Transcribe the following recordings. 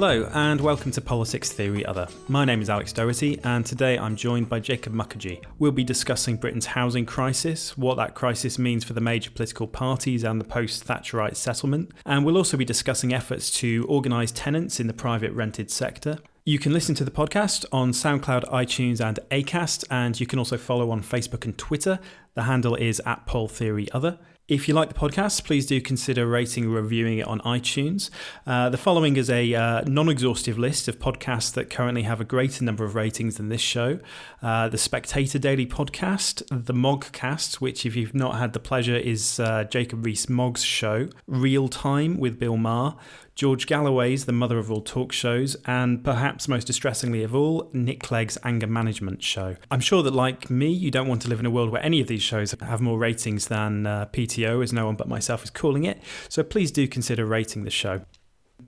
Hello, and welcome to Politics Theory Other. My name is Alex Doherty, and today I'm joined by Jacob Mukherjee. We'll be discussing Britain's housing crisis, what that crisis means for the major political parties and the post Thatcherite settlement, and we'll also be discussing efforts to organise tenants in the private rented sector. You can listen to the podcast on SoundCloud, iTunes, and Acast, and you can also follow on Facebook and Twitter. The handle is at Pol Theory Other. If you like the podcast, please do consider rating and reviewing it on iTunes. Uh, the following is a uh, non exhaustive list of podcasts that currently have a greater number of ratings than this show uh, the Spectator Daily Podcast, the Mogcast, which, if you've not had the pleasure, is uh, Jacob Rees Mogg's show, Real Time with Bill Maher. George Galloway's The Mother of All Talk Shows, and perhaps most distressingly of all, Nick Clegg's Anger Management Show. I'm sure that, like me, you don't want to live in a world where any of these shows have more ratings than uh, PTO, as no one but myself is calling it, so please do consider rating the show.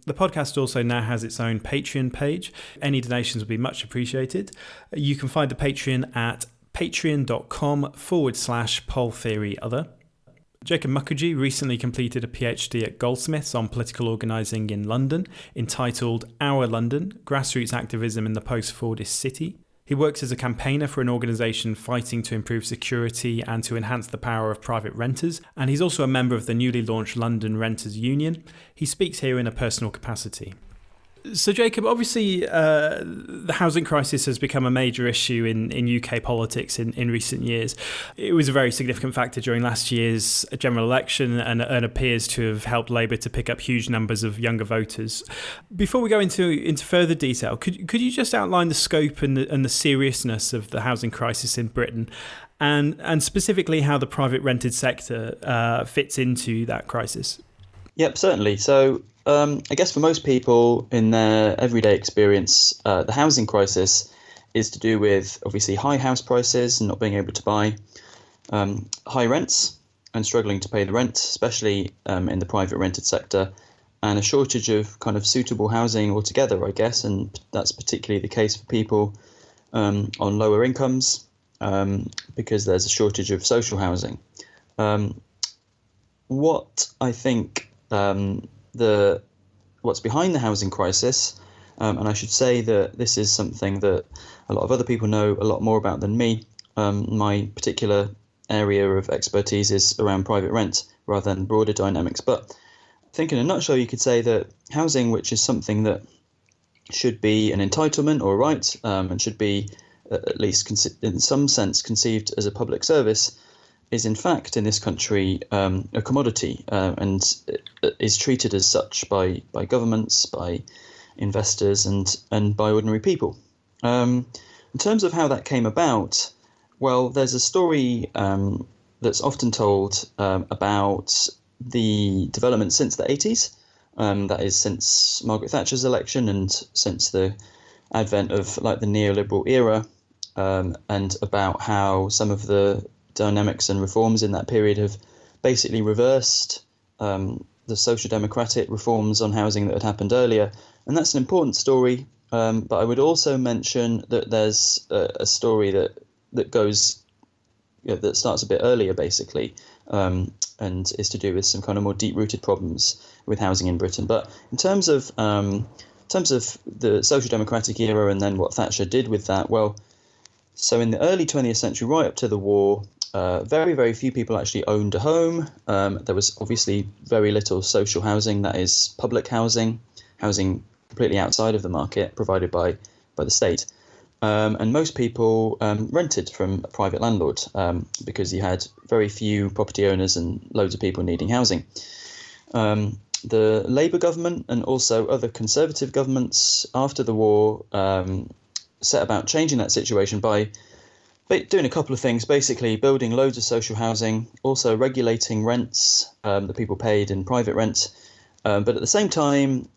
The podcast also now has its own Patreon page. Any donations would be much appreciated. You can find the Patreon at patreon.com forward slash pol theory other. Jacob Mukherjee recently completed a PhD at Goldsmiths on political organising in London, entitled Our London Grassroots Activism in the Post Fordist City. He works as a campaigner for an organisation fighting to improve security and to enhance the power of private renters, and he's also a member of the newly launched London Renters Union. He speaks here in a personal capacity. So, Jacob, obviously, uh, the housing crisis has become a major issue in, in UK politics in, in recent years. It was a very significant factor during last year's general election and, and appears to have helped Labour to pick up huge numbers of younger voters. Before we go into, into further detail, could, could you just outline the scope and the, and the seriousness of the housing crisis in Britain and, and specifically how the private rented sector uh, fits into that crisis? Yep, certainly. So, um, I guess for most people in their everyday experience, uh, the housing crisis is to do with obviously high house prices and not being able to buy, um, high rents and struggling to pay the rent, especially um, in the private rented sector, and a shortage of kind of suitable housing altogether, I guess. And that's particularly the case for people um, on lower incomes um, because there's a shortage of social housing. Um, what I think the what's behind the housing crisis. Um, and I should say that this is something that a lot of other people know a lot more about than me. Um, my particular area of expertise is around private rent rather than broader dynamics. But I think, in a nutshell, you could say that housing, which is something that should be an entitlement or a right um, and should be, uh, at least in some sense, conceived as a public service, is in fact in this country um, a commodity uh, and is treated as such by by governments, by investors, and and by ordinary people. Um, in terms of how that came about, well, there's a story um, that's often told um, about the development since the 80s. Um, that is since Margaret Thatcher's election and since the advent of like the neoliberal era, um, and about how some of the dynamics and reforms in that period have basically reversed um, the social democratic reforms on housing that had happened earlier. And that's an important story. Um, but I would also mention that there's a, a story that that goes you know, that starts a bit earlier, basically, um, and is to do with some kind of more deep-rooted problems with housing in Britain. But in terms of um, in terms of the social democratic era and then what Thatcher did with that, well, so in the early 20th century, right up to the war, uh, very, very few people actually owned a home. Um, there was obviously very little social housing, that is, public housing, housing completely outside of the market provided by, by the state. Um, and most people um, rented from a private landlord um, because you had very few property owners and loads of people needing housing. Um, the Labour government and also other conservative governments after the war um, set about changing that situation by doing a couple of things. Basically, building loads of social housing, also regulating rents um, that people paid in private rent, um, but at the same time,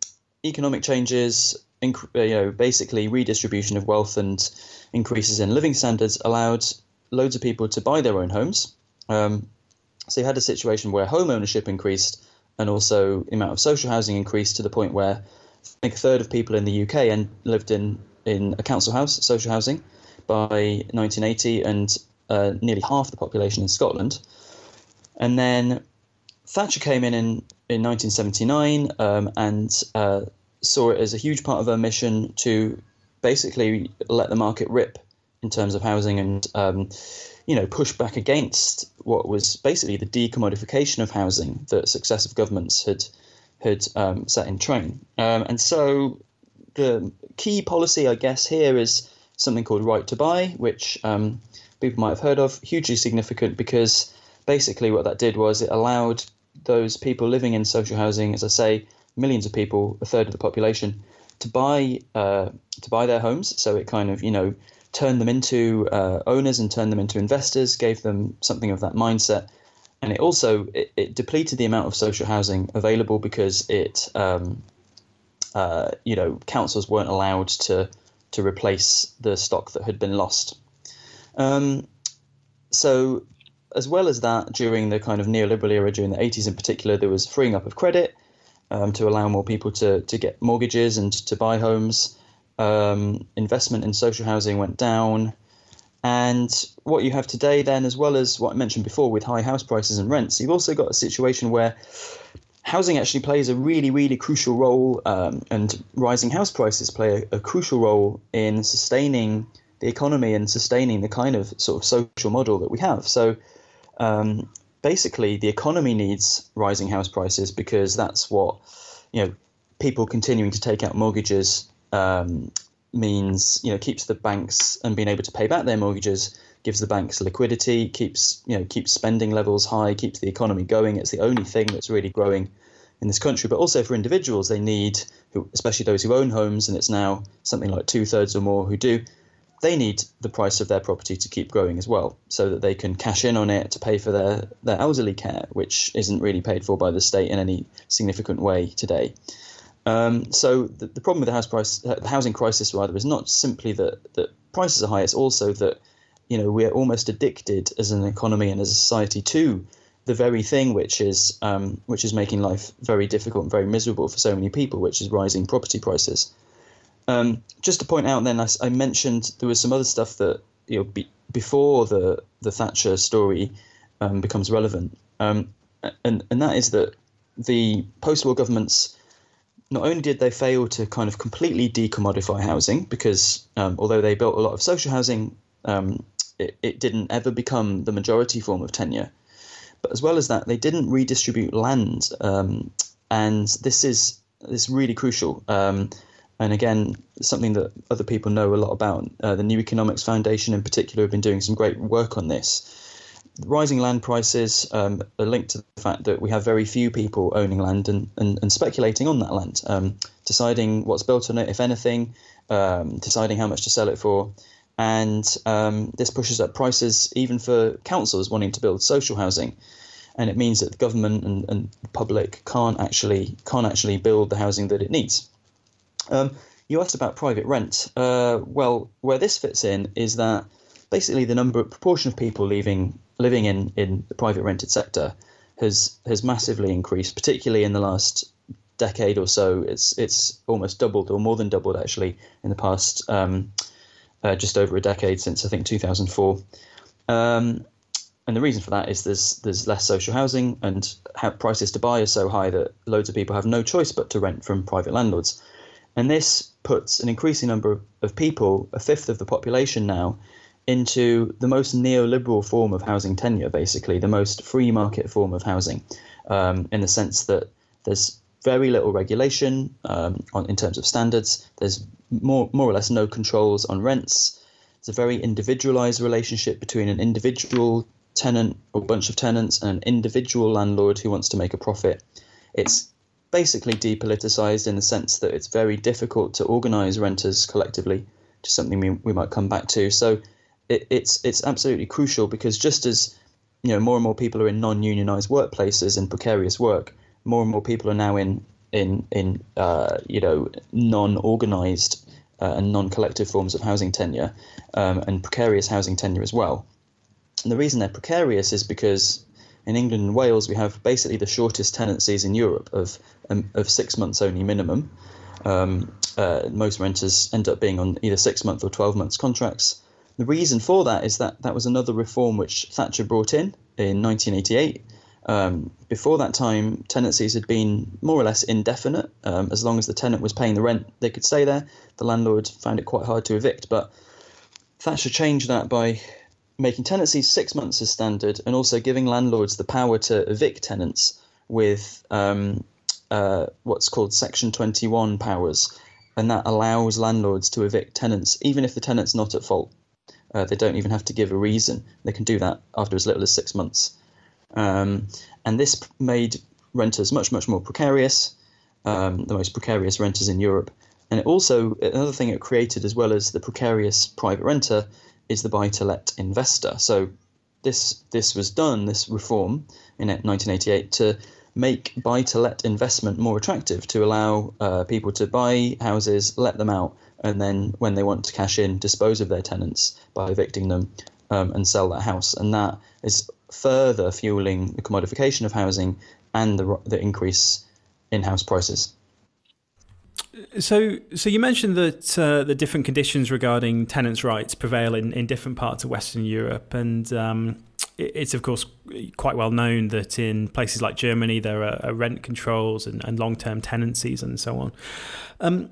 economic changes, inc- uh, you know, basically redistribution of wealth and increases in living standards allowed loads of people to buy their own homes. Um, so you had a situation where home ownership increased, and also the amount of social housing increased to the point where I think a third of people in the UK and lived in in a council house, social housing, by 1980, and uh, nearly half the population in Scotland. And then Thatcher came in in, in 1979 um, and uh, saw it as a huge part of her mission to basically let the market rip in terms of housing and um, you know push back against what was basically the decommodification of housing that successive governments had had um, set in train. Um, and so the key policy, I guess, here is something called right to buy, which um, people might have heard of. Hugely significant because basically what that did was it allowed those people living in social housing, as I say, millions of people, a third of the population, to buy uh, to buy their homes. So it kind of you know turned them into uh, owners and turned them into investors, gave them something of that mindset, and it also it, it depleted the amount of social housing available because it um, uh, you know councils weren't allowed to to replace the stock that had been lost. Um, so as well as that, during the kind of neoliberal era, during the 80s in particular, there was freeing up of credit um, to allow more people to, to get mortgages and to buy homes. Um, investment in social housing went down. And what you have today, then, as well as what I mentioned before with high house prices and rents, you've also got a situation where housing actually plays a really, really crucial role, um, and rising house prices play a, a, crucial role in sustaining the economy and sustaining the kind of sort of social model that we have. So, um, basically the economy needs rising house prices because that's what you know people continuing to take out mortgages um, means you know keeps the banks and being able to pay back their mortgages gives the banks liquidity keeps you know keeps spending levels high keeps the economy going it's the only thing that's really growing in this country but also for individuals they need especially those who own homes and it's now something like two-thirds or more who do they need the price of their property to keep growing as well, so that they can cash in on it to pay for their, their elderly care, which isn't really paid for by the state in any significant way today. Um, so the, the problem with the house price, uh, the housing crisis rather, is not simply that that prices are high; it's also that you know we're almost addicted as an economy and as a society to the very thing which is um, which is making life very difficult and very miserable for so many people, which is rising property prices. Um, just to point out, then I, I, mentioned there was some other stuff that you know be, before the the Thatcher story um, becomes relevant, um, and and that is that the post-war governments not only did they fail to kind of completely decommodify housing because um, although they built a lot of social housing, um, it, it didn't ever become the majority form of tenure. But as well as that, they didn't redistribute land, um, and this is this is really crucial. Um, and again, something that other people know a lot about. Uh, the New Economics Foundation, in particular, have been doing some great work on this. Rising land prices um, are linked to the fact that we have very few people owning land and, and, and speculating on that land, um, deciding what's built on it, if anything, um, deciding how much to sell it for. And um, this pushes up prices even for councils wanting to build social housing and it means that the government and, and the public can't actually can't actually build the housing that it needs. Um, you asked about private rent. Uh, well, where this fits in is that basically the number proportion of people leaving living in, in the private rented sector has has massively increased, particularly in the last decade or so. It's it's almost doubled or more than doubled actually in the past um, uh, just over a decade since I think 2004. Um, and the reason for that is there's there's less social housing and prices to buy are so high that loads of people have no choice but to rent from private landlords. And this puts an increasing number of people, a fifth of the population now, into the most neoliberal form of housing tenure, basically, the most free market form of housing, um, in the sense that there's very little regulation um, on, in terms of standards. There's more, more or less no controls on rents. It's a very individualized relationship between an individual tenant or bunch of tenants and an individual landlord who wants to make a profit. It's basically depoliticized in the sense that it's very difficult to organize renters collectively is something we, we might come back to. So it, it's it's absolutely crucial because just as you know more and more people are in non-unionized workplaces and precarious work, more and more people are now in in in uh, you know non-organized uh, and non-collective forms of housing tenure um, and precarious housing tenure as well. And the reason they're precarious is because in England and Wales we have basically the shortest tenancies in Europe of um, of six months only minimum. Um, uh, most renters end up being on either six month or twelve months contracts. The reason for that is that that was another reform which Thatcher brought in in 1988. Um, before that time, tenancies had been more or less indefinite. Um, as long as the tenant was paying the rent, they could stay there. The landlord found it quite hard to evict. But Thatcher changed that by making tenancies six months as standard and also giving landlords the power to evict tenants with um, uh, what's called Section 21 powers. And that allows landlords to evict tenants even if the tenant's not at fault. Uh, they don't even have to give a reason. They can do that after as little as six months. Um, and this made renters much, much more precarious, um, the most precarious renters in Europe. And it also, another thing it created, as well as the precarious private renter, is the buy to let investor. So this this was done, this reform in 1988, to make buy to let investment more attractive, to allow uh, people to buy houses, let them out, and then when they want to cash in, dispose of their tenants by evicting them um, and sell that house. And that is further fueling the commodification of housing and the, the increase in house prices. So, so you mentioned that uh, the different conditions regarding tenants' rights prevail in, in different parts of Western Europe, and um, it's of course quite well known that in places like Germany there are, rent controls and, and long-term tenancies and so on. Um,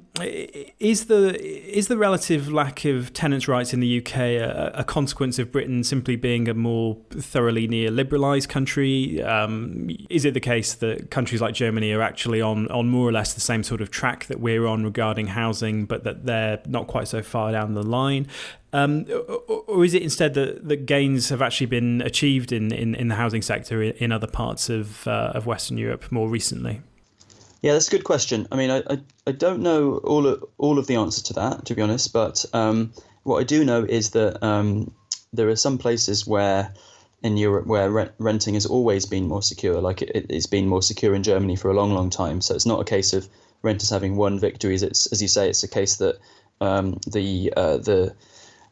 is the is the relative lack of tenants' rights in the UK a, a consequence of Britain simply being a more thoroughly neoliberalised country? Um, is it the case that countries like Germany are actually on on more or less the same sort of track that we're on regarding housing, but that they're not quite so far down the line? Um, or is it instead that, that gains have actually been achieved in, in, in the housing sector in, other parts of, uh, of Western Europe more recently? Yeah, that's a good question. I mean, I, I, I, don't know all of, all of the answer to that, to be honest, but um, what I do know is that um, there are some places where in Europe where rent, renting has always been more secure. Like it, it's been more secure in Germany for a long, long time. So it's not a case of renters having won victories. It's, as you say, it's a case that um, the uh, the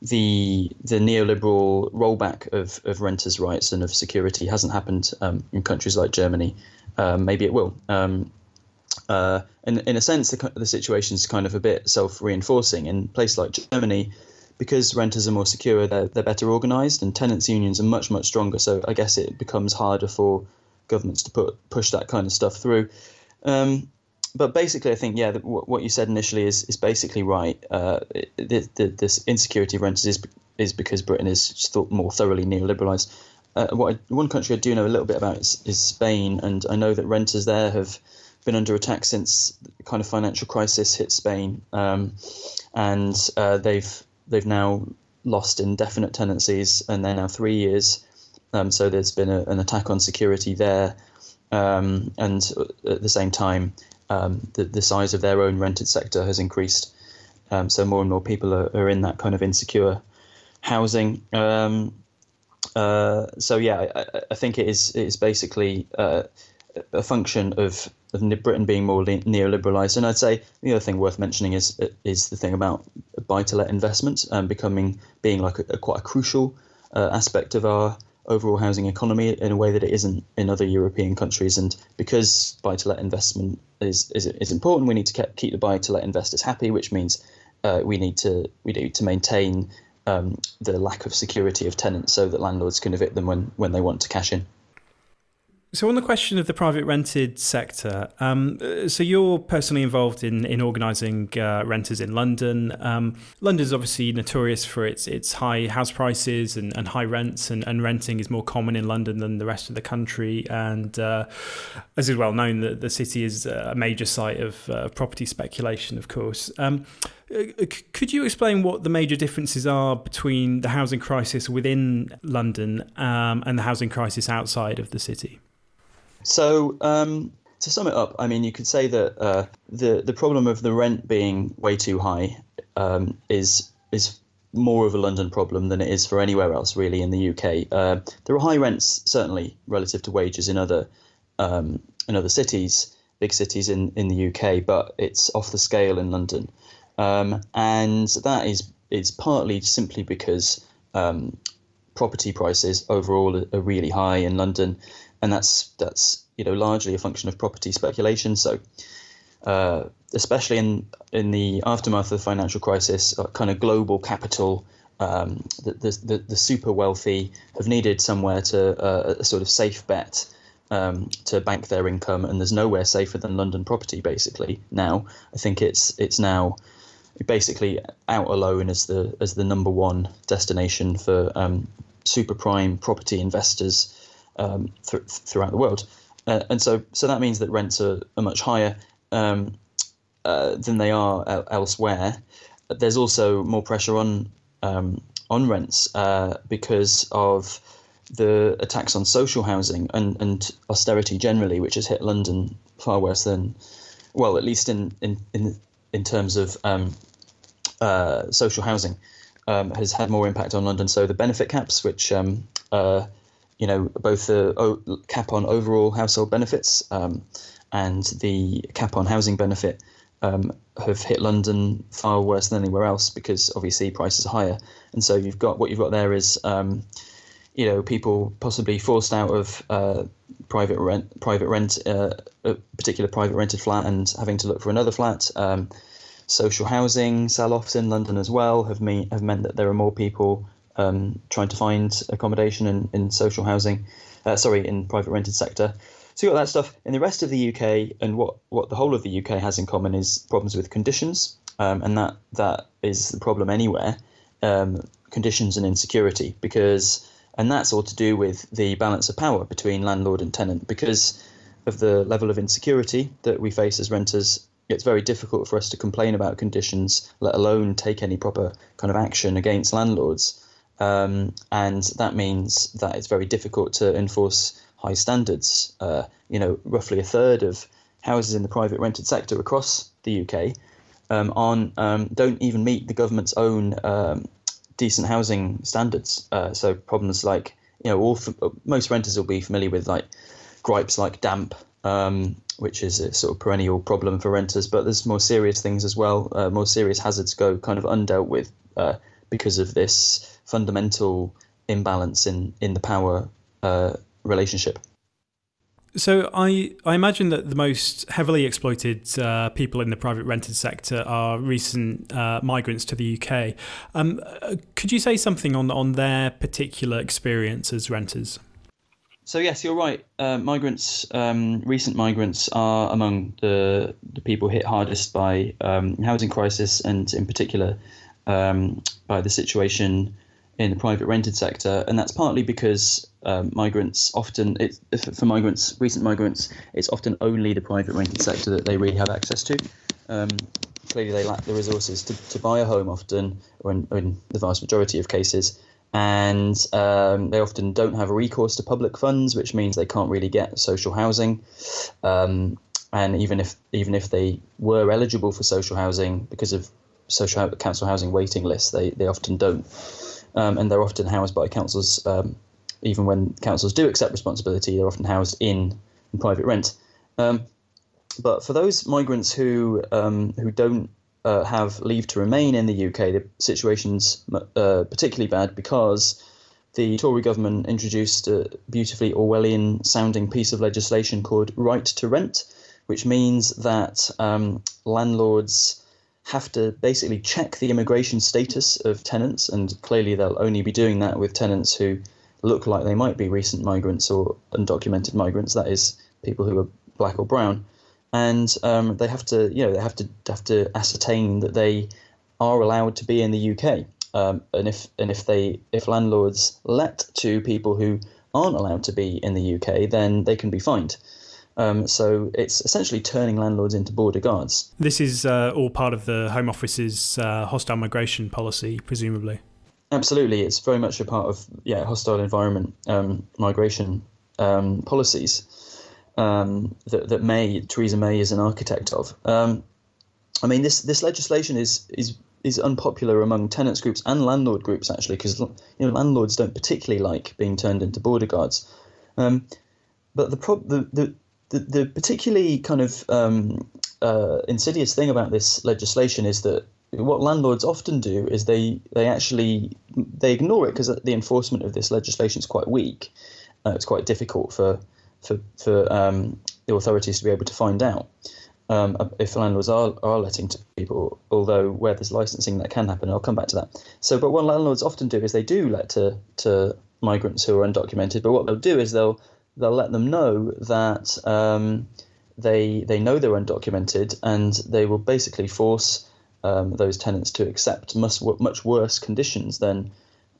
the the neoliberal rollback of, of renters' rights and of security hasn't happened um, in countries like Germany. Um, maybe it will. Um, uh, in, in a sense, the, the situation is kind of a bit self reinforcing. In places like Germany, because renters are more secure, they're, they're better organised, and tenants' unions are much, much stronger. So I guess it becomes harder for governments to put push that kind of stuff through. Um, but basically, I think yeah, the, what you said initially is is basically right. Uh, the, the, this insecurity of renters is is because Britain is thought more thoroughly neoliberalised. Uh, what I, one country I do know a little bit about is, is Spain, and I know that renters there have been under attack since the kind of financial crisis hit Spain, um, and uh, they've they've now lost indefinite tenancies, and they're now three years. Um, so there's been a, an attack on security there, um, and at the same time, um, the, the size of their own rented sector has increased. Um, so more and more people are, are in that kind of insecure housing. Um, uh, so yeah, I, I, think it is it is basically uh, a function of, of Britain being more neoliberalized. And I'd say the other thing worth mentioning is is the thing about buy to let investment um, becoming being like a, a quite a crucial uh, aspect of our overall housing economy in a way that it isn't in other European countries. And because buy to let investment is, is, is important, we need to keep the buy to let investors happy, which means uh, we need to we need to maintain um, the lack of security of tenants so that landlords can evict them when, when they want to cash in. So, on the question of the private rented sector, um, so you're personally involved in in organising uh, renters in London. Um, London is obviously notorious for its its high house prices and, and high rents, and, and renting is more common in London than the rest of the country. And uh, as is well known, that the city is a major site of uh, property speculation, of course. Um, uh, could you explain what the major differences are between the housing crisis within London um, and the housing crisis outside of the city? So um, to sum it up, I mean, you could say that uh, the the problem of the rent being way too high um, is is more of a London problem than it is for anywhere else really in the UK. Uh, there are high rents certainly relative to wages in other um, in other cities, big cities in, in the UK, but it's off the scale in London, um, and that is is partly simply because um, property prices overall are, are really high in London, and that's that's you know largely a function of property speculation. So. Uh, especially in in the aftermath of the financial crisis, uh, kind of global capital, um, the, the, the super wealthy have needed somewhere to uh, a sort of safe bet um, to bank their income, and there's nowhere safer than London property. Basically, now I think it's it's now basically out alone as the as the number one destination for um, super prime property investors um, th- throughout the world. Uh, and so, so that means that rents are, are much higher. Um, uh, than they are elsewhere. There's also more pressure on um, on rents uh, because of the attacks on social housing and, and austerity generally, which has hit London far worse than, well, at least in in in, in terms of um, uh, social housing, um, has had more impact on London. So the benefit caps, which um, uh, you know, both the cap on overall household benefits um, and the cap on housing benefit um, have hit London far worse than anywhere else because obviously prices are higher. And so you've got what you've got there is, um, you know, people possibly forced out of uh, private rent, private rent, uh, a particular private rented flat, and having to look for another flat. Um, social housing sell-offs in London as well have me have meant that there are more people um, trying to find accommodation in, in social housing. Uh, sorry, in private rented sector. So you got that stuff. In the rest of the UK, and what, what the whole of the UK has in common is problems with conditions, um, and that that is the problem anywhere. Um, conditions and insecurity, because and that's all to do with the balance of power between landlord and tenant, because of the level of insecurity that we face as renters. It's very difficult for us to complain about conditions, let alone take any proper kind of action against landlords. Um, and that means that it's very difficult to enforce high standards. Uh, you know, roughly a third of houses in the private rented sector across the UK um, on um, don't even meet the government's own um, decent housing standards. Uh, so problems like you know, all most renters will be familiar with like gripes like damp, um, which is a sort of perennial problem for renters. But there's more serious things as well. Uh, more serious hazards go kind of undealt with uh, because of this fundamental imbalance in in the power uh, relationship. So I, I imagine that the most heavily exploited uh, people in the private rented sector are recent uh, migrants to the UK. Um, uh, could you say something on on their particular experience as renters? So yes, you're right. Uh, migrants, um, recent migrants, are among the the people hit hardest by um, housing crisis, and in particular um, by the situation in the private rented sector, and that's partly because um, migrants often, it, for migrants, recent migrants, it's often only the private rented sector that they really have access to. Um, clearly, they lack the resources to, to buy a home often, or in, in the vast majority of cases, and um, they often don't have a recourse to public funds, which means they can't really get social housing. Um, and even if even if they were eligible for social housing because of social council housing waiting lists, they, they often don't um, and they're often housed by councils. Um, even when councils do accept responsibility, they're often housed in, in private rent. Um, but for those migrants who um, who don't uh, have leave to remain in the UK, the situation's uh, particularly bad because the Tory government introduced a beautifully Orwellian sounding piece of legislation called Right to Rent, which means that um, landlords have to basically check the immigration status of tenants, and clearly they'll only be doing that with tenants who look like they might be recent migrants or undocumented migrants. That is, people who are black or brown, and um, they have to, you know, they have to have to ascertain that they are allowed to be in the UK. Um, and if and if they if landlords let to people who aren't allowed to be in the UK, then they can be fined. Um, so it's essentially turning landlords into border guards. This is uh, all part of the Home Office's uh, hostile migration policy, presumably. Absolutely, it's very much a part of yeah hostile environment um, migration um, policies um, that that May Theresa May is an architect of. Um, I mean, this this legislation is is is unpopular among tenants groups and landlord groups actually, because you know landlords don't particularly like being turned into border guards. Um, but the, pro- the, the the the particularly kind of um, uh, insidious thing about this legislation is that what landlords often do is they they actually they ignore it because the enforcement of this legislation is quite weak. Uh, it's quite difficult for for for um, the authorities to be able to find out um, if landlords are, are letting to people. Although where there's licensing, that can happen. I'll come back to that. So, but what landlords often do is they do let to to migrants who are undocumented. But what they'll do is they'll they'll let them know that um, they they know they're undocumented, and they will basically force um, those tenants to accept much much worse conditions than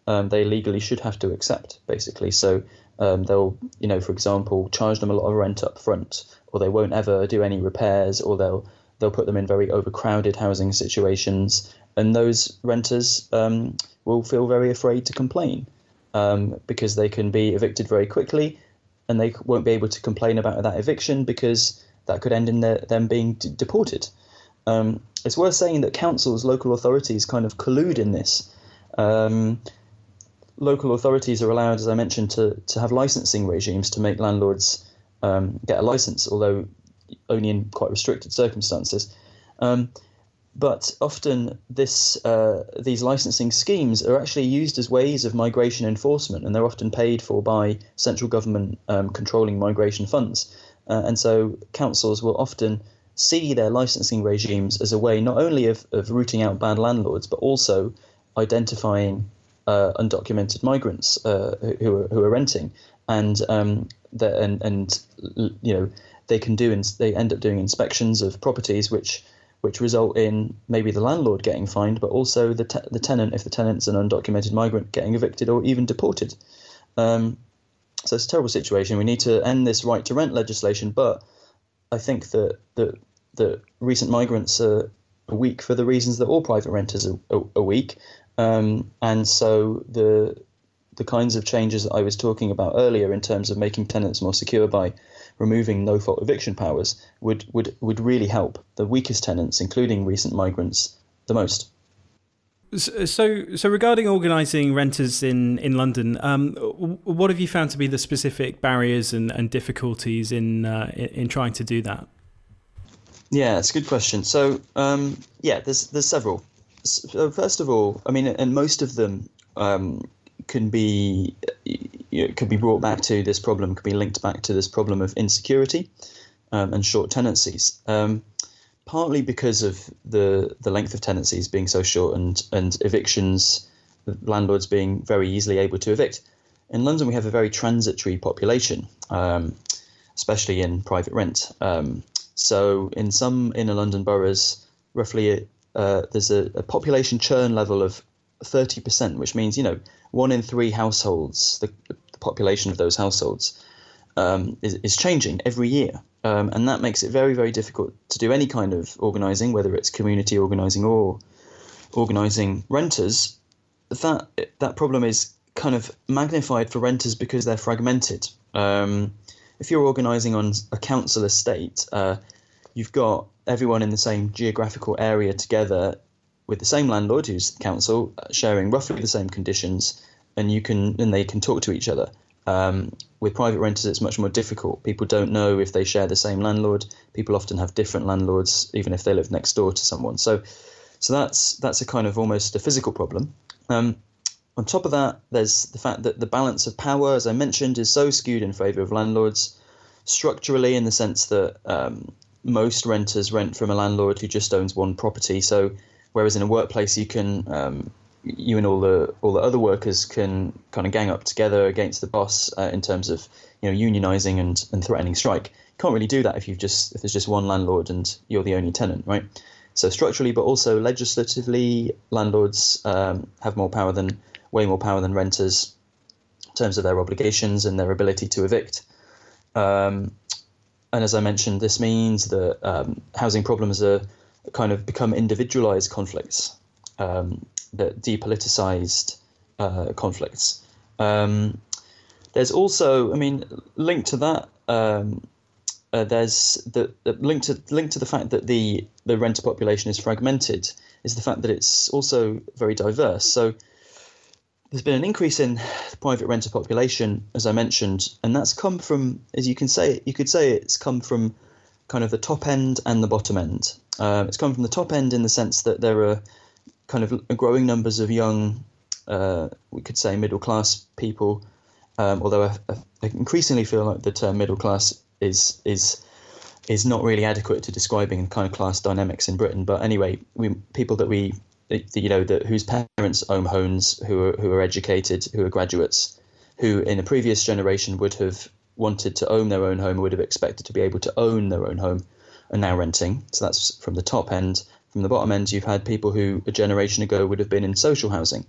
um, they legally should have to accept. Basically, so um, they'll you know for example charge them a lot of rent up front, or they won't ever do any repairs, or they'll they'll put them in very overcrowded housing situations, and those renters um, will feel very afraid to complain um, because they can be evicted very quickly and they won't be able to complain about that eviction because that could end in their, them being d- deported. Um, it's worth saying that councils, local authorities, kind of collude in this. Um, local authorities are allowed, as I mentioned, to, to have licensing regimes to make landlords um, get a license, although only in quite restricted circumstances. Um, but often this uh, these licensing schemes are actually used as ways of migration enforcement, and they're often paid for by central government um, controlling migration funds. Uh, and so councils will often see their licensing regimes as a way not only of, of rooting out bad landlords, but also identifying uh, undocumented migrants uh, who, are, who are renting, and um, and and you know they can do ins- they end up doing inspections of properties which which result in maybe the landlord getting fined, but also the te- the tenant, if the tenant's an undocumented migrant, getting evicted or even deported. Um, so it's a terrible situation. We need to end this right to rent legislation, but I think that that that recent migrants are, weak for the reasons that all private renters are, are, are weak, um, and so the the kinds of changes that I was talking about earlier in terms of making tenants more secure by removing no fault eviction powers would, would, would really help the weakest tenants, including recent migrants, the most. So, so regarding organising renters in in London, um, what have you found to be the specific barriers and, and difficulties in, uh, in, in trying to do that? Yeah, it's a good question. So, um, yeah, there's there's several. So first of all, I mean, and most of them um, can be know, could be brought back to this problem, could be linked back to this problem of insecurity um, and short tenancies. Um, partly because of the the length of tenancies being so short and and evictions, landlords being very easily able to evict. In London, we have a very transitory population, um, especially in private rent. Um, so, in some inner London boroughs, roughly uh, there's a, a population churn level of 30%, which means, you know, one in three households, the, the population of those households, um, is, is changing every year. Um, and that makes it very, very difficult to do any kind of organising, whether it's community organising or organising renters. That that problem is kind of magnified for renters because they're fragmented. Um, if you're organising on a council estate, uh, you've got everyone in the same geographical area together with the same landlord, who's the council, uh, sharing roughly the same conditions, and you can and they can talk to each other. Um, with private renters, it's much more difficult. People don't know if they share the same landlord. People often have different landlords, even if they live next door to someone. So, so that's that's a kind of almost a physical problem. Um, on top of that, there's the fact that the balance of power, as I mentioned, is so skewed in favour of landlords structurally, in the sense that um, most renters rent from a landlord who just owns one property. So Whereas in a workplace, you can um, you and all the all the other workers can kind of gang up together against the boss uh, in terms of you know unionizing and, and threatening strike. You can't really do that if you've just if there's just one landlord and you're the only tenant, right? So structurally, but also legislatively, landlords um, have more power than way more power than renters in terms of their obligations and their ability to evict. Um, and as I mentioned, this means that um, housing problems are kind of become individualized conflicts, um, that depoliticized uh, conflicts. Um, there's also, I mean, linked to that, um, uh, there's the, the linked to linked to the fact that the the renter population is fragmented. is the fact that it's also very diverse. So there's been an increase in the private renter population, as I mentioned, and that's come from, as you can say, you could say it's come from kind of the top end and the bottom end. Uh, it's come from the top end in the sense that there are kind of growing numbers of young, uh, we could say middle class people, um, although I, I, increasingly feel like the term middle class is is is not really adequate to describing kind of class dynamics in Britain. But anyway, we people that we you know that whose parents own homes, who are who are educated, who are graduates, who in a previous generation would have wanted to own their own home, would have expected to be able to own their own home, are now renting. So that's from the top end. From the bottom end, you've had people who a generation ago would have been in social housing,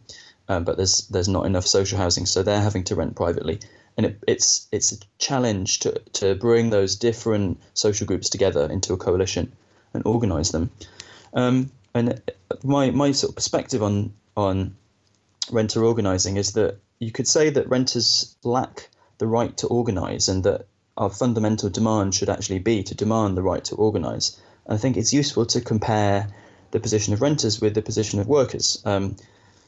um, but there's there's not enough social housing, so they're having to rent privately. And it, it's it's a challenge to, to bring those different social groups together into a coalition and organise them. Um, and my my sort of perspective on on renter organising is that you could say that renters lack the right to organise, and that our fundamental demand should actually be to demand the right to organise. I think it's useful to compare the position of renters with the position of workers. Um,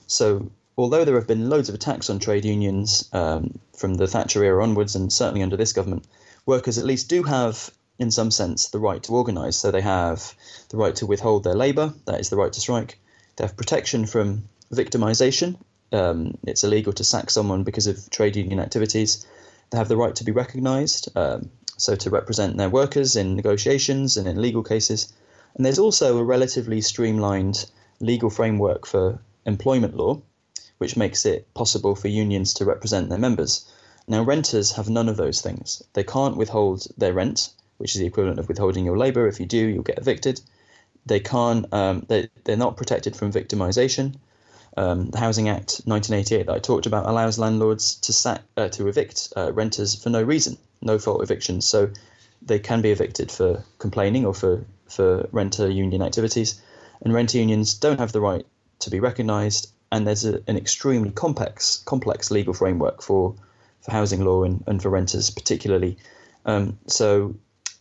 so, although there have been loads of attacks on trade unions um, from the Thatcher era onwards, and certainly under this government, workers at least do have in some sense, the right to organise. So they have the right to withhold their labour, that is the right to strike. They have protection from victimisation. Um, it's illegal to sack someone because of trade union activities. They have the right to be recognised, um, so to represent their workers in negotiations and in legal cases. And there's also a relatively streamlined legal framework for employment law, which makes it possible for unions to represent their members. Now, renters have none of those things. They can't withhold their rent which is the equivalent of withholding your labour. If you do, you'll get evicted. They can't. Um, they they're not protected from victimisation. Um, the Housing Act 1988 that I talked about allows landlords to sack, uh, to evict uh, renters for no reason, no fault evictions. So they can be evicted for complaining or for for renter union activities, and renter unions don't have the right to be recognised. And there's a, an extremely complex complex legal framework for for housing law and, and for renters particularly. Um, so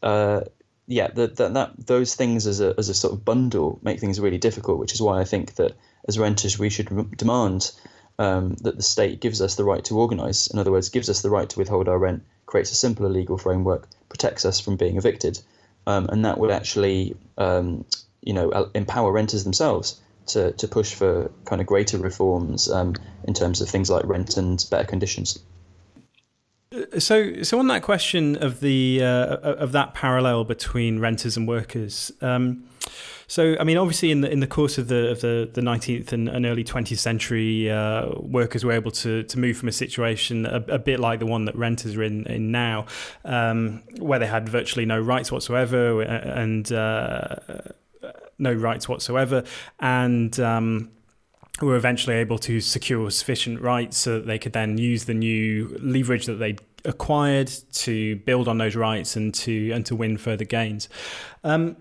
uh, yeah, that that those things as a as a sort of bundle make things really difficult. Which is why I think that as renters we should demand um, that the state gives us the right to organise. In other words, gives us the right to withhold our rent, creates a simpler legal framework, protects us from being evicted, um, and that would actually um, you know empower renters themselves to to push for kind of greater reforms um, in terms of things like rent and better conditions. So, so on that question of the uh, of that parallel between renters and workers. Um, so, I mean, obviously, in the in the course of the of the, the 19th and, and early 20th century, uh, workers were able to to move from a situation a, a bit like the one that renters are in in now, um, where they had virtually no rights whatsoever and uh, no rights whatsoever, and um, were eventually able to secure sufficient rights so that they could then use the new leverage that they'd acquired to build on those rights and to and to win further gains. Um,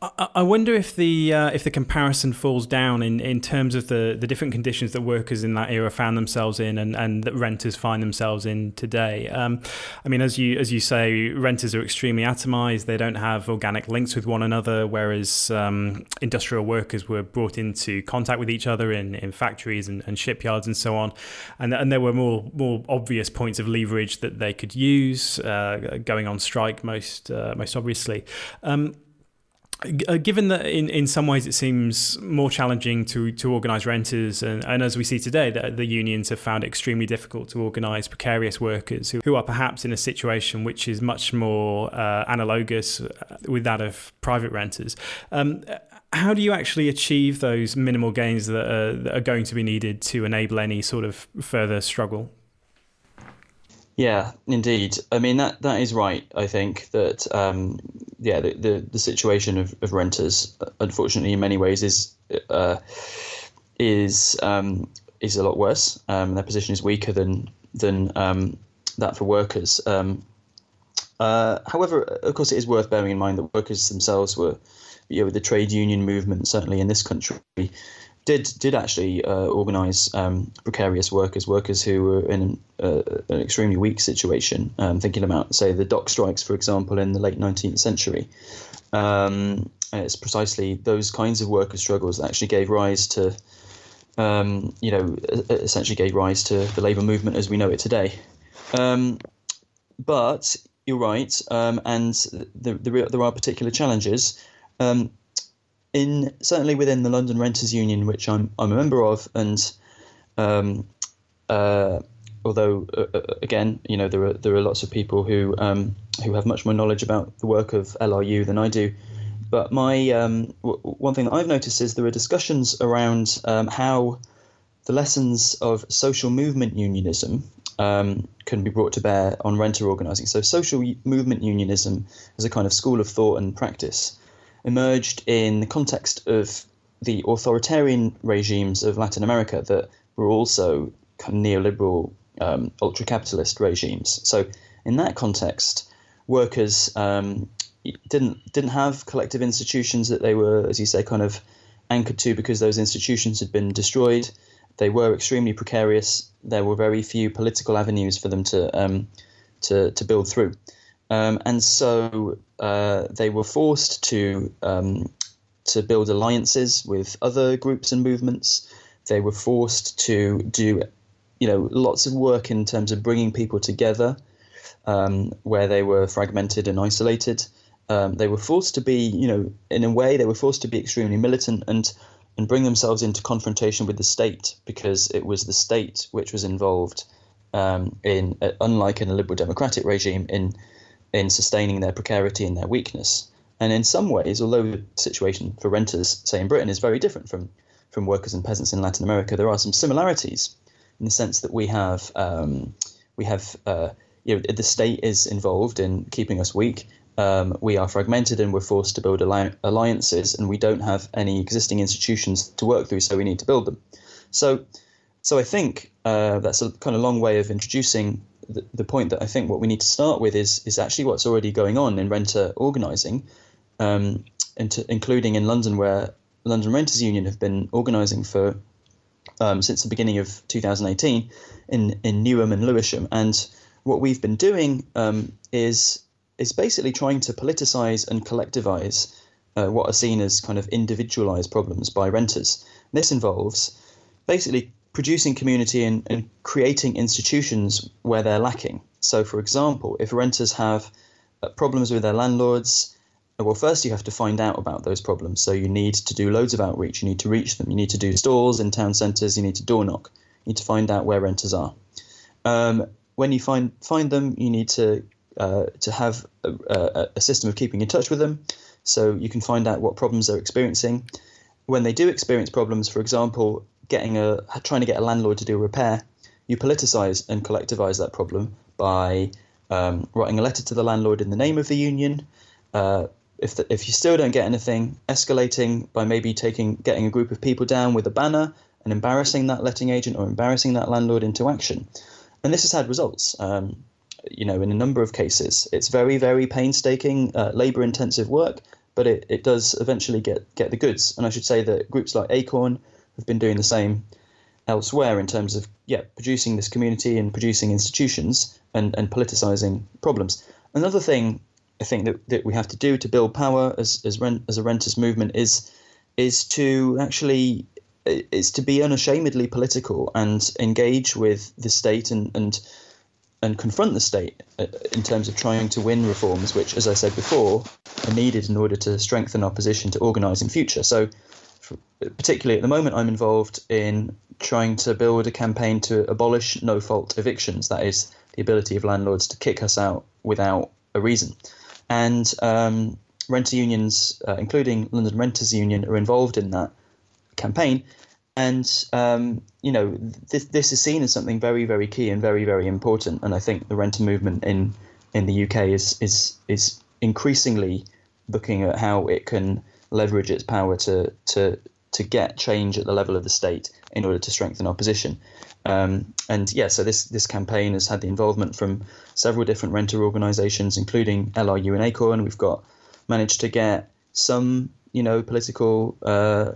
I wonder if the uh, if the comparison falls down in, in terms of the, the different conditions that workers in that era found themselves in and, and that renters find themselves in today. Um, I mean, as you as you say, renters are extremely atomized. They don't have organic links with one another, whereas um, industrial workers were brought into contact with each other in, in factories and, and shipyards and so on. And, and there were more more obvious points of leverage that they could use, uh, going on strike most uh, most obviously. Um, uh, given that in, in some ways it seems more challenging to, to organise renters, and, and as we see today, that the unions have found it extremely difficult to organise precarious workers who, who are perhaps in a situation which is much more uh, analogous uh, with that of private renters. Um, how do you actually achieve those minimal gains that are, that are going to be needed to enable any sort of further struggle? Yeah, indeed. I mean that that is right. I think that um, yeah, the, the, the situation of, of renters, unfortunately, in many ways, is uh, is um, is a lot worse. Um, their position is weaker than than um, that for workers. Um, uh, however, of course, it is worth bearing in mind that workers themselves were, you know, the trade union movement certainly in this country did did actually uh, organise um, precarious workers, workers who were in uh, an extremely weak situation. Um, thinking about, say, the dock strikes, for example, in the late 19th century. Um, it's precisely those kinds of worker struggles that actually gave rise to, um, you know, essentially gave rise to the labour movement as we know it today. Um, but you're right, um, and there, there, there are particular challenges. Um, in certainly within the London Renters Union, which I'm I'm a member of, and um, uh, although uh, uh again, you know, there are there are lots of people who um, who have much more knowledge about the work of LRU than I do. But my um, w- one thing that I've noticed is there are discussions around um, how the lessons of social movement unionism um, can be brought to bear on renter organising. So, social movement unionism is a kind of school of thought and practice emerged in the context of the authoritarian regimes of Latin America that were also kind of neoliberal, um, ultra capitalist regimes. So, in that context, workers um, didn't didn't have collective institutions that they were, as you say, kind of anchored to because those institutions had been destroyed. They were extremely precarious. There were very few political avenues for them to um, to to build through, um, and so uh, they were forced to um, to build alliances with other groups and movements. They were forced to do, you know, lots of work in terms of bringing people together, um, where they were fragmented and isolated. Um, they were forced to be, you know, in a way, they were forced to be extremely militant and and bring themselves into confrontation with the state because it was the state which was involved um, in, uh, unlike in a liberal democratic regime, in in sustaining their precarity and their weakness. And in some ways, although the situation for renters, say in Britain, is very different from from workers and peasants in Latin America, there are some similarities in the sense that we have um, we have uh, you know the state is involved in keeping us weak um, we are fragmented and we're forced to build alliances, and we don't have any existing institutions to work through, so we need to build them. So, so I think uh, that's a kind of long way of introducing the, point that I think what we need to start with is is actually what's already going on in renter organising, um, into, including in London, where London Renters Union have been organising for um, since the beginning of 2018 in in Newham and Lewisham, and what we've been doing um, is is basically trying to politicize and collectivize uh, what are seen as kind of individualized problems by renters. This involves basically producing community and, and creating institutions where they're lacking. So, for example, if renters have uh, problems with their landlords, well, first you have to find out about those problems. So, you need to do loads of outreach, you need to reach them, you need to do stalls in town centres, you need to door knock, you need to find out where renters are. Um, when you find find them, you need to uh, to have a, a, a, system of keeping in touch with them so you can find out what problems they're experiencing. When they do experience problems, for example, getting a trying to get a landlord to do a repair, you politicize and collectivize that problem by um, writing a letter to the landlord in the name of the union. Uh, if the, if you still don't get anything, escalating by maybe taking getting a group of people down with a banner and embarrassing that letting agent or embarrassing that landlord into action. And this has had results. Um, you know, in a number of cases. It's very, very painstaking, uh, labor intensive work, but it, it does eventually get, get the goods. And I should say that groups like Acorn have been doing the same elsewhere in terms of, yeah, producing this community and producing institutions and, and politicizing problems. Another thing I think that, that we have to do to build power as, as, rent, as a renters movement is is to actually is to be unashamedly political and engage with the state and, and and confront the state uh, in terms of trying to win reforms, which, as I said before, are needed in order to strengthen our position to organise in future. So, particularly at the moment, I'm involved in trying to build a campaign to abolish no fault evictions. That is the ability of landlords to kick us out without a reason. And um, renter unions, uh, including London Renters Union, are involved in that campaign and um, you know this this is seen as something very very key and very very important and I think the renter movement in in the UK is is is increasingly looking at how it can leverage its power to to to get change at the level of the state in order to strengthen our position. Um, and yeah, so this this campaign has had the involvement from several different renter organisations, including LRU and Acorn. We've got managed to get some you know political uh,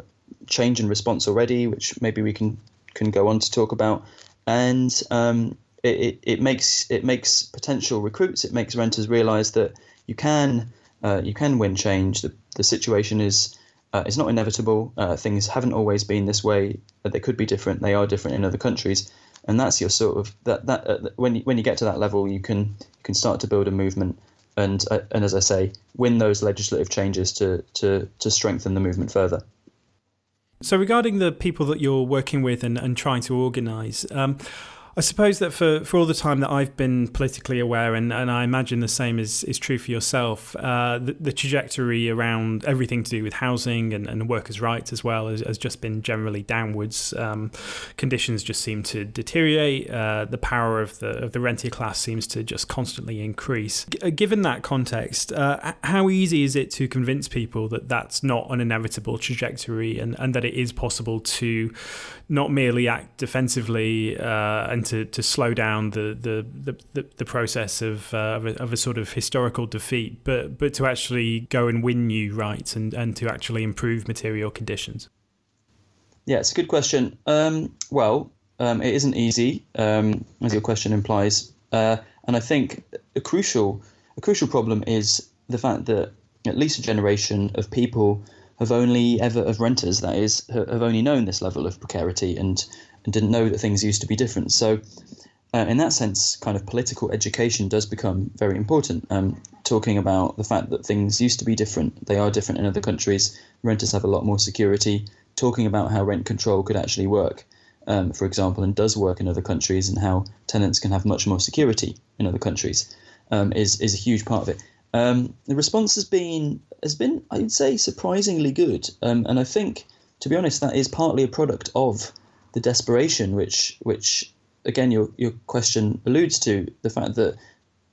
change in response already, which maybe we can can go on to talk about, and um, it, it, it, makes it makes potential recruits, it makes renters realise that you can uh, you can win change. That the situation is uh, is not inevitable. Uh, things haven't always been this way. They could be different. They are different in other countries, and that's your sort of that that uh, when you, when you get to that level, you can you can start to build a movement and uh, and as I say, win those legislative changes to to to strengthen the movement further. So, regarding the people that you're working with and, and trying to organise, um, I suppose that for, for all the time that I've been politically aware, and, and I imagine the same is, is true for yourself, uh, the, the, trajectory around everything to do with housing and, and workers' rights as well has, has just been generally downwards. Um, conditions just seem to deteriorate. Uh, the power of the of the rentier class seems to just constantly increase. G- uh, given that context, uh, how easy is it to convince people that that's not an inevitable trajectory and, and that it is possible to not merely act defensively uh, and to, to slow down the the, the, the process of, uh, of, a, of, a, sort of historical defeat, but but to actually go and win new rights and, and to actually improve material conditions? Yeah, it's a good question. Um, well, um, it isn't easy, um, as your question implies, uh, and I think a crucial a crucial problem is the fact that at least a generation of people have only ever of renters that is have only known this level of precarity and and didn't know that things used to be different. So, uh, in that sense, kind of political education does become very important. Um, talking about the fact that things used to be different, they are different in other countries. Renters have a lot more security. Talking about how rent control could actually work, um, for example, and does work in other countries, and how tenants can have much more security in other countries, um, is is a huge part of it. Um, the response has been has been, I'd say, surprisingly good, um, and I think, to be honest, that is partly a product of the desperation, which which again your your question alludes to the fact that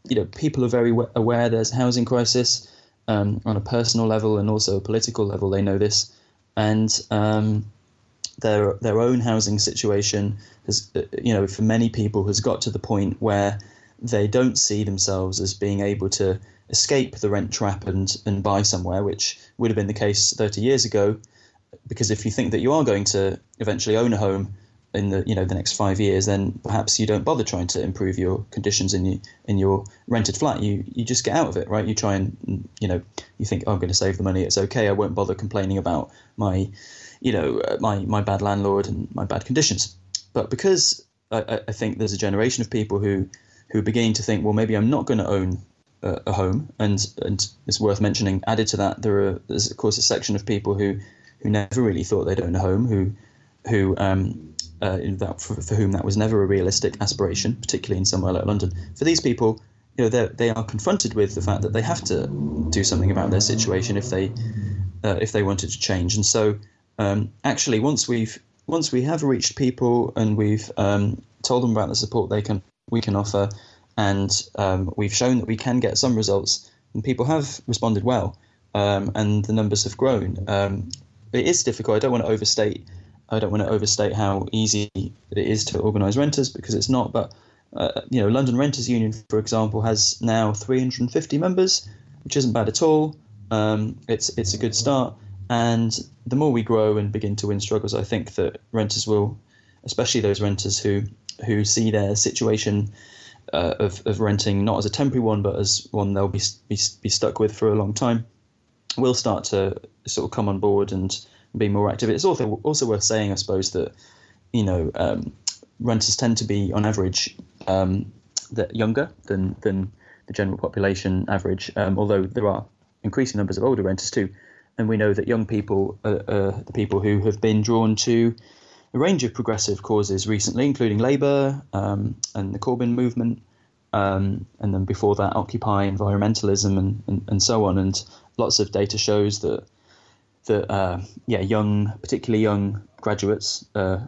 you know people are very aware there's a housing crisis um, on a personal level and also a political level. They know this, and um, their their own housing situation has uh, you know for many people has got to the point where they don't see themselves as being able to escape the rent trap and and buy somewhere, which would have been the case 30 years ago because if you think that you are going to eventually own a home in the you know the next five years, then perhaps you don't bother trying to improve your conditions in your in your rented flat. You you just get out of it, right? You try and you know you think oh, I'm going to save the money. It's okay. I won't bother complaining about my you know uh, my my bad landlord and my bad conditions. But because I, I think there's a generation of people who who beginning to think, well, maybe I'm not going to own a, a home, and and it's worth mentioning. Added to that, there are there's of course a section of people who who never really thought they'd own a home, who who um, uh, that for, for, whom that was never a realistic aspiration, particularly in somewhere like London. For these people, you know, they are confronted with the fact that they have to do something about their situation if they uh, if they wanted to change. And so, um, actually, once we've once we have reached people and we've um, told them about the support they can we can offer, and um, we've shown that we can get some results, and people have responded well, um, and the numbers have grown. It is difficult. I don't want to overstate. I don't want to overstate how easy it is to organise renters because it's not. But uh, you know, London Renters Union, for example, has now 350 members, which isn't bad at all. Um, it's it's a good start, and the more we grow and begin to win struggles, I think that renters will, especially those renters who who see their situation uh, of, of renting not as a temporary one, but as one they'll be, be be stuck with for a long time, will start to sort of come on board and be more active. It's also also worth saying, I suppose, that you know um, renters tend to be on average um, that younger than than the general population average. Um, although there are increasing numbers of older renters too, and we know that young people are, are the people who have been drawn to a range of progressive causes recently, including Labour um, and the Corbyn movement. Um, and then before that, Occupy, environmentalism, and, and, and so on. And lots of data shows that that uh, yeah, young, particularly young graduates, uh,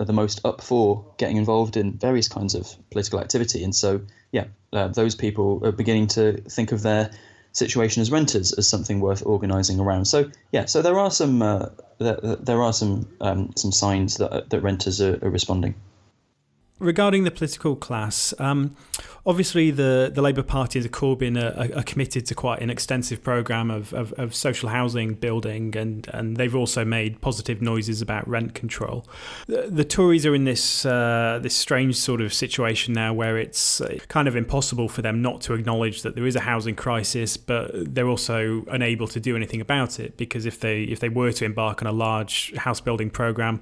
are the most up for getting involved in various kinds of political activity. And so, yeah, uh, those people are beginning to think of their situation as renters as something worth organising around. So, yeah, so there are some uh, there, there, are some um, some signs that that renters are, are responding. Regarding the political class, um, obviously the, the Labour Party and Corbyn are, are, committed to quite an extensive programme of, of, of, social housing building, and, and they've also made positive noises about rent control. The, the Tories are in this uh, this strange sort of situation now where it's uh, kind of impossible for them not to acknowledge that there is a housing crisis, but they're also unable to do anything about it because if they if they were to embark on a large house building programme,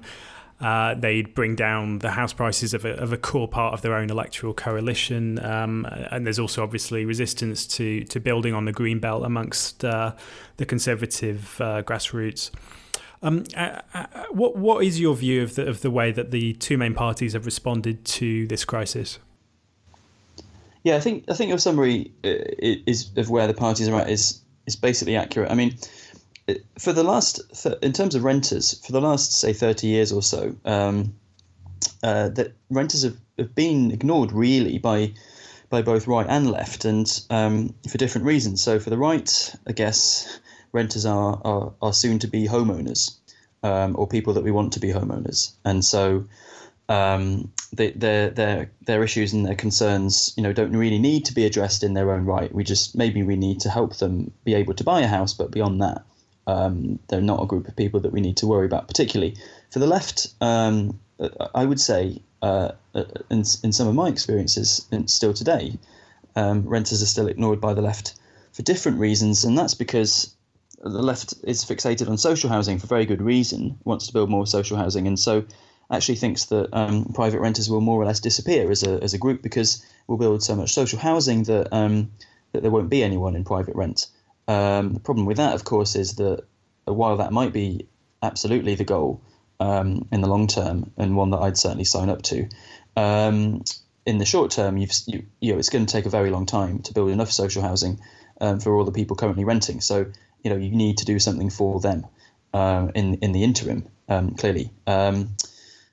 uh, they'd bring down the house prices of a, of a, core part of their own electoral coalition. Um, and there's also obviously resistance to, to building on the green belt amongst uh, the conservative uh, grassroots. Um, uh, uh, what what is your view of the of the way that the two main parties have responded to this crisis? Yeah, I think I think your summary is of where the parties are at is is basically accurate. I mean, for the last, in terms of renters, for the last say thirty years or so, um, uh, that renters have, have been ignored really by by both right and left, and um, for different reasons. So for the right, I guess renters are are, are soon to be homeowners, um, or people that we want to be homeowners, and so um, they, their their their issues and their concerns, you know, don't really need to be addressed in their own right. We just maybe we need to help them be able to buy a house, but beyond that, um, they're not a group of people that we need to worry about, particularly for the left. Um, I would say, uh, uh, in, in some of my experiences, and still today, um, renters are still ignored by the left for different reasons, and that's because the left is fixated on social housing for very good reason, wants to build more social housing, and so actually thinks that um, private renters will more or less disappear as a, as a group because we'll build so much social housing that um, that there won't be anyone in private rent. Um, the problem with that, of course, is that while that might be absolutely the goal um, in the long term and one that I'd certainly sign up to, um, in the short term, you've you, you, know it's going to take a very long time to build enough social housing um, for all the people currently renting. So you know you need to do something for them um, in in the interim. Um, clearly.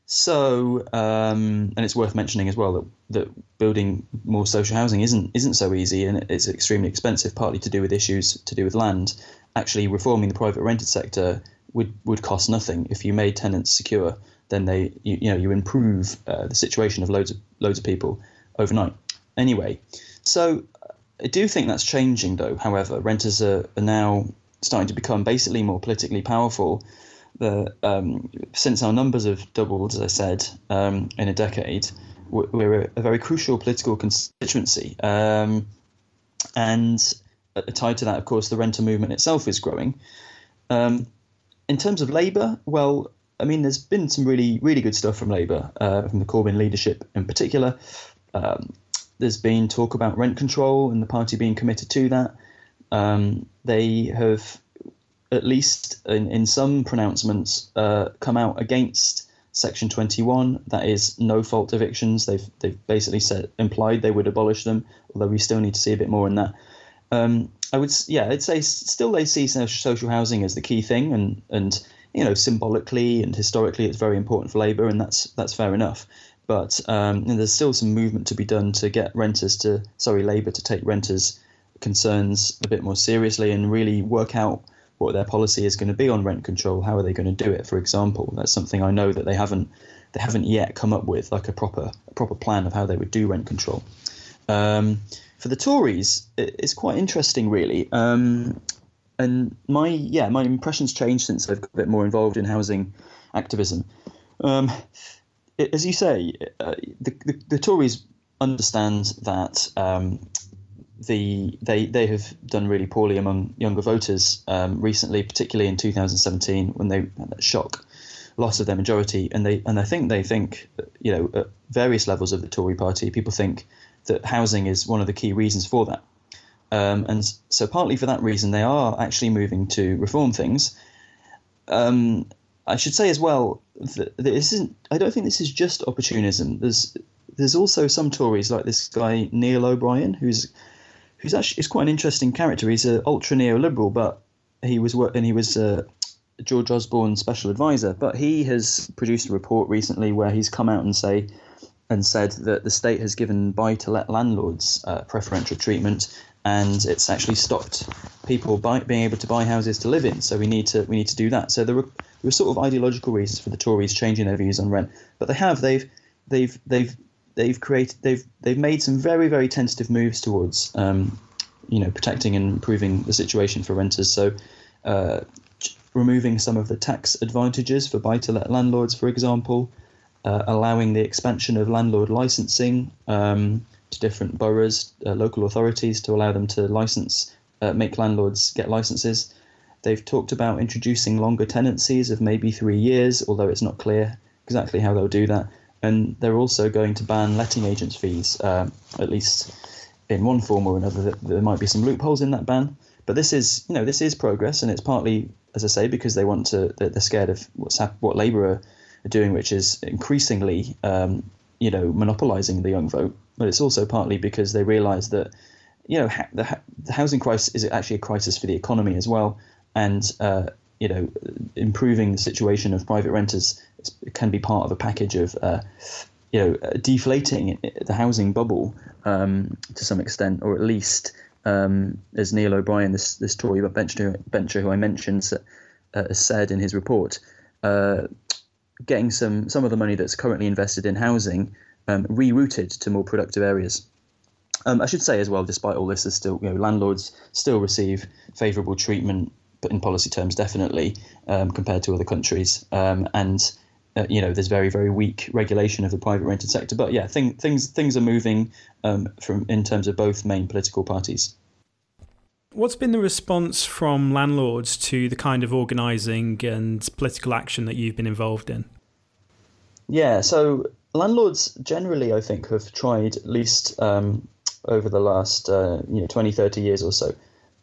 So, um, and it's worth mentioning as well that, that building more social housing isn't isn't so easy, and it's extremely expensive. Partly to do with issues to do with land. Actually, reforming the private rented sector would would cost nothing if you made tenants secure. Then they, you, you know, you improve uh, the situation of loads of loads of people overnight. Anyway, so I do think that's changing, though. However, renters are, are now starting to become basically more politically powerful that um, since our numbers have doubled, as I said, um, in a decade, we're a very crucial political constituency. Um, and tied to that, of course, the renter movement itself is growing. Um, in terms of Labour, well, I mean, there's been some really, really good stuff from Labour, uh, from the Corbyn leadership in particular. Um, there's been talk about rent control and the party being committed to that. Um, they have at least in, in some pronouncements, uh, come out against Section 21. That is no fault evictions. They've they've basically said implied they would abolish them, although we still need to see a bit more in that. Um, I would yeah, I'd say still they see social housing as the key thing, and and you know symbolically and historically it's very important for Labour, and that's that's fair enough. But um, there's still some movement to be done to get renters to sorry Labour to take renters' concerns a bit more seriously and really work out what their policy is going to be on rent control. How are they going to do it? For example, that's something I know that they haven't they haven't yet come up with like a proper a proper plan of how they would do rent control. Um, for the Tories, it's quite interesting, really. Um, and my yeah, my impressions changed since I've got a bit more involved in housing activism. Um, it, as you say, uh, the, the, the Tories understand that um, the they they have done really poorly among younger voters um, recently, particularly in 2017 when they had that shock loss of their majority, and they and I think they think you know at various levels of the Tory party, people think that housing is one of the key reasons for that, um, and so partly for that reason they are actually moving to reform things. Um, I should say as well that this isn't. I don't think this is just opportunism. There's there's also some Tories like this guy Neil O'Brien who's who's actually is quite an interesting character. He's an ultra neoliberal, but he was and he was uh, George Osborne's special advisor. But he has produced a report recently where he's come out and say and said that the state has given buy-to-let landlords uh, preferential treatment, and it's actually stopped people buy, being able to buy houses to live in. So we need to we need to do that. So there were there were sort of ideological reasons for the Tories changing their views on rent, but they have they've they've they've they've created they've they've made some very very tentative moves towards um, you know protecting and improving the situation for renters. So. Uh, removing some of the tax advantages for buy-to-let landlords, for example, uh, allowing the expansion of landlord licensing um, to different boroughs, uh, local authorities, to allow them to license, uh, make landlords get licenses. They've talked about introducing longer tenancies of maybe three years, although it's not clear exactly how they'll do that. And they're also going to ban letting agents' fees, uh, at least in one form or another. There might be some loopholes in that ban, but this is, you know, this is progress, and it's partly, as I say, because they want to. They're scared of what's hap- what Labour are, doing, which is increasingly, um, you know, monopolising the young vote. But it's also partly because they realise that, you know, ha- the, ha- the housing crisis is actually a crisis for the economy as well and uh, you know improving the situation of private renters can be part of a package of uh, you know deflating the housing bubble um, to some extent, or at least um, as Neil O'Brien, this this Tory bencher who I mentioned, uh, said in his report, uh, getting some some of the money that's currently invested in housing um, rerouted to more productive areas. Um, I should say as well, despite all this, is still you know landlords still receive favourable treatment in policy terms, definitely um, compared to other countries. Um, and uh, you know, there's very very weak regulation of the private rented sector. But yeah, thing, things things are moving um, from in terms of both main political parties. What's been the response from landlords to the kind of organising and political action that you've been involved in? Yeah, so landlords generally, I think, have tried at least um, over the last uh, you know 20, 30 years or so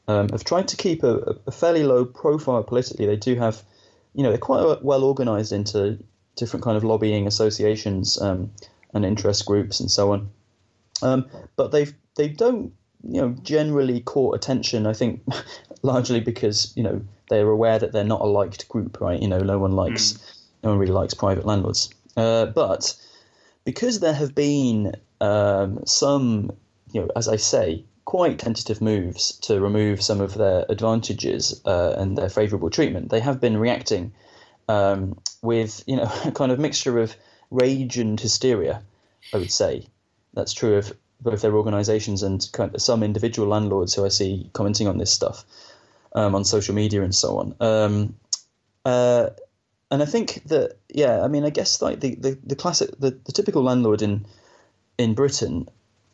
um, have tried to keep a, a, fairly low profile politically. They do have, you know, they're quite well organised into different kind of lobbying associations um, and interest groups and so on. Um, but they've they don't you know generally caught attention. I think largely because you know they're aware that they're not a liked group, right? You know, no one likes mm. no one really likes private landlords. Uh, but because there have been um, some, you know, as I say, quite tentative moves to remove some of their advantages uh, and their favourable treatment. They have been reacting um, with, you know, a kind of mixture of rage and hysteria. I would say that's true of both their organisations and kind of some individual landlords who I see commenting on this stuff um, on social media and so on. Um, uh, and I think that, yeah, I mean, I guess like the, the, the classic, the, the typical landlord in in Britain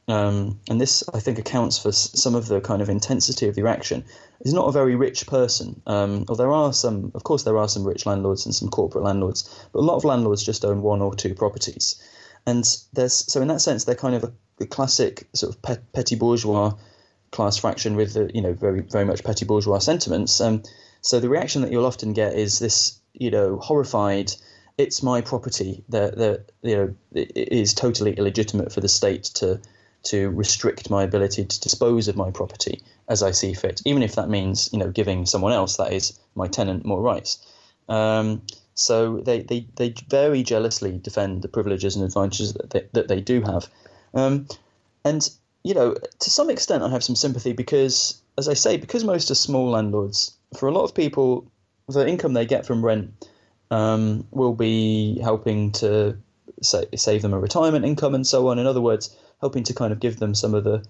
um, and this I think accounts for some of the kind of intensity of the reaction. Is not a very rich person. Um, there are some, of course, there are some rich landlords and some corporate landlords, but a lot of landlords just own one or two properties, and there's so in that sense they're kind of a, a classic sort of pe- petty bourgeois class fraction with the, you know very very much petty bourgeois sentiments. Um, so the reaction that you'll often get is this you know horrified it's my property that that you know it is totally illegitimate for the state to to restrict my ability to dispose of my property as I see fit, even if that means you know giving someone else, that is my tenant, more rights. Um, so they, they, they very jealously defend the privileges and advantages that they, that they do have. Um, and, you know, to some extent, I have some sympathy because, as I say, because most are small landlords, for a lot of people, the income they get from rent um, will be helping to say, save them a retirement income and so on. In other words, helping to kind of give them some of the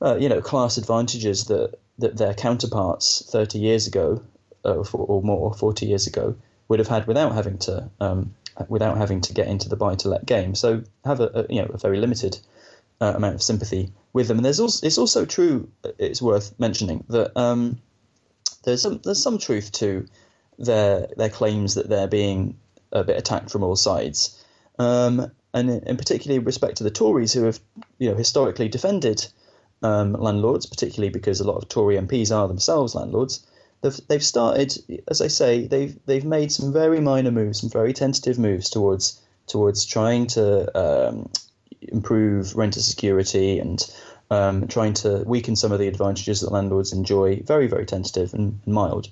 uh, you know class advantages that that their counterparts 30 years ago uh, or more 40 years ago would have had without having to um, without having to get into the buy to let game. So have a, a, you know a very limited uh, amount of sympathy with them. And there's also it's also true it's worth mentioning that um, there's some there's some truth to their their claims that they're being a bit attacked from all sides. Um, and in, particularly respect to the Tories, who have you know historically defended um, landlords, particularly because a lot of Tory MPs are themselves landlords. They've, they've started, as I say, they've they've made some very minor moves, some very tentative moves towards towards trying to um, improve renter security and um, trying to weaken some of the advantages that landlords enjoy. Very very tentative and, and mild.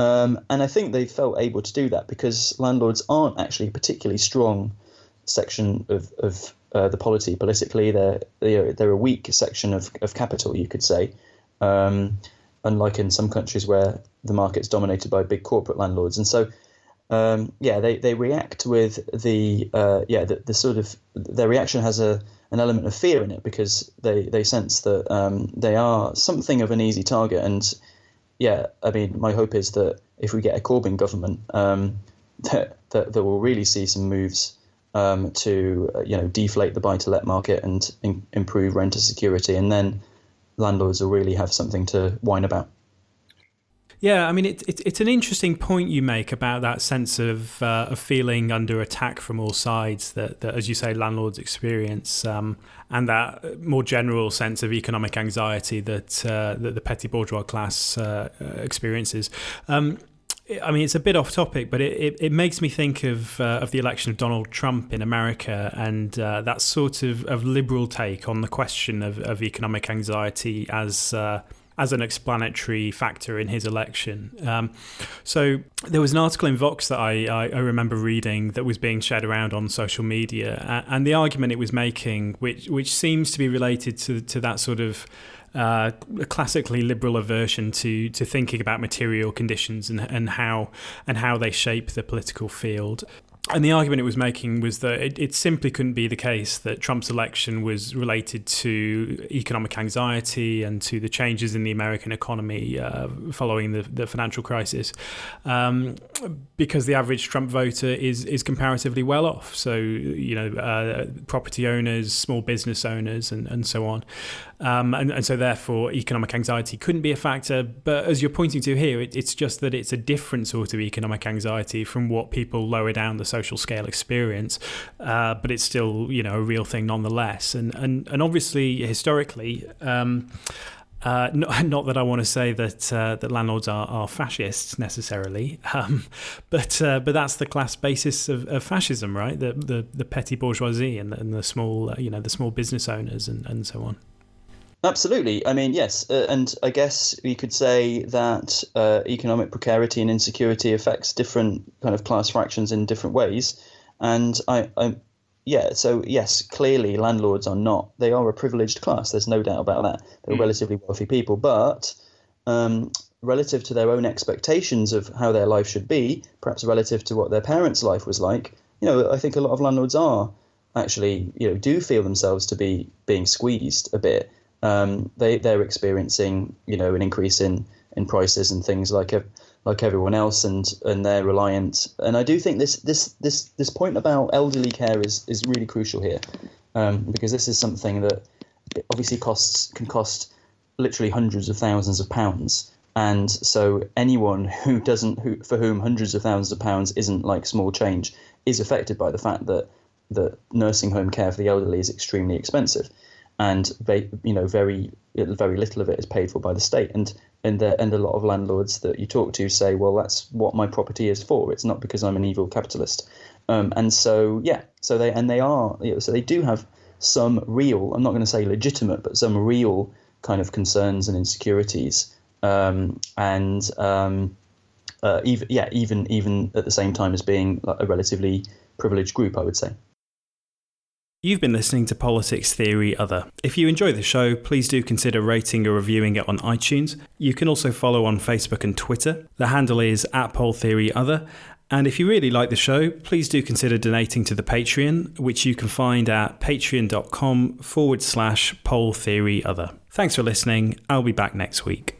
Um, and I think they felt able to do that because landlords aren't actually particularly strong section of, of uh, the polity politically. They're, they're, a weak section of, of capital, you could say. Um, unlike in some countries where the market's dominated by big corporate landlords. And so um, yeah, they, they react with the uh, yeah the, the sort of their reaction has a an element of fear in it because they they sense that um, they are something of an easy target and yeah, I mean my hope is that if we get a Corbyn government, um, that, that that we'll really see some moves um, to uh, you know deflate the buy to let market and in, improve renter security, and then landlords will really have something to whine about. Yeah, I mean, it, it, it's an interesting point you make about that sense of, uh, of feeling under attack from all sides that, that as you say, landlords experience, um, and that more general sense of economic anxiety that, uh, that the petty bourgeois class uh, uh experiences. Um, I mean, it's a bit off topic, but it, it, it makes me think of uh, of the election of Donald Trump in America and uh, that sort of, of liberal take on the question of, of economic anxiety as uh, as an explanatory factor in his election. Um, so there was an article in Vox that I, I, I, remember reading that was being shared around on social media, and the argument it was making, which which seems to be related to to that sort of uh, a classically liberal aversion to to thinking about material conditions and and how and how they shape the political field. And the argument it was making was that it, it, simply couldn't be the case that Trump's election was related to economic anxiety and to the changes in the American economy uh, following the, the financial crisis, um, because the average Trump voter is is comparatively well off. So you know, uh, property owners, small business owners, and, and so on. Um, and, and so therefore economic anxiety couldn't be a factor. But as you're pointing to here, it, it's just that it's a different sort of economic anxiety from what people lower down the social scale experience, uh, but it's still you know a real thing nonetheless. And and and obviously historically. Um, uh, not, not, that I want to say that uh, that landlords are, are fascists necessarily, um, but uh, but that's the class basis of, of fascism, right? The, the, the petty bourgeoisie and the, and the small you know the small business owners and, and so on. Absolutely. I mean, yes, uh, and I guess you could say that uh, economic precarity and insecurity affects different kind of class fractions in different ways. And I, I, yeah, so yes, clearly landlords are not. They are a privileged class. There's no doubt about that. They're mm. relatively wealthy people, but um, relative to their own expectations of how their life should be, perhaps relative to what their parents' life was like, you know, I think a lot of landlords are actually, you know, do feel themselves to be being squeezed a bit um, they they're experiencing you know an increase in in prices and things like like everyone else, and and they're reliant. And I do think this this this this point about elderly care is is really crucial here, um, because this is something that obviously costs can cost literally hundreds of thousands of pounds. And so anyone who doesn't, who, for whom hundreds of thousands of pounds isn't like small change, is affected by the fact that that nursing home care for the elderly is extremely expensive and they, you know, very very little of it is paid for by the state. And and the, and a lot of landlords that you talk to say, well, that's what my property is for. It's not because I'm an evil capitalist. Um, and so yeah, so they and they are you know, so they do have some real. I'm not going to say legitimate, but some real kind of concerns and insecurities. Um, and um, uh, even yeah, even even at the same time as being a relatively privileged group, I would say. You've been listening to Politics Theory Other. If you enjoy the show, please do consider rating or reviewing it on iTunes. You can also follow on Facebook and Twitter. The handle is at Pol Theory Other. And if you really like the show, please do consider donating to the Patreon, which you can find at patreon.com forward slash Pol Theory Other. Thanks for listening. I'll be back next week.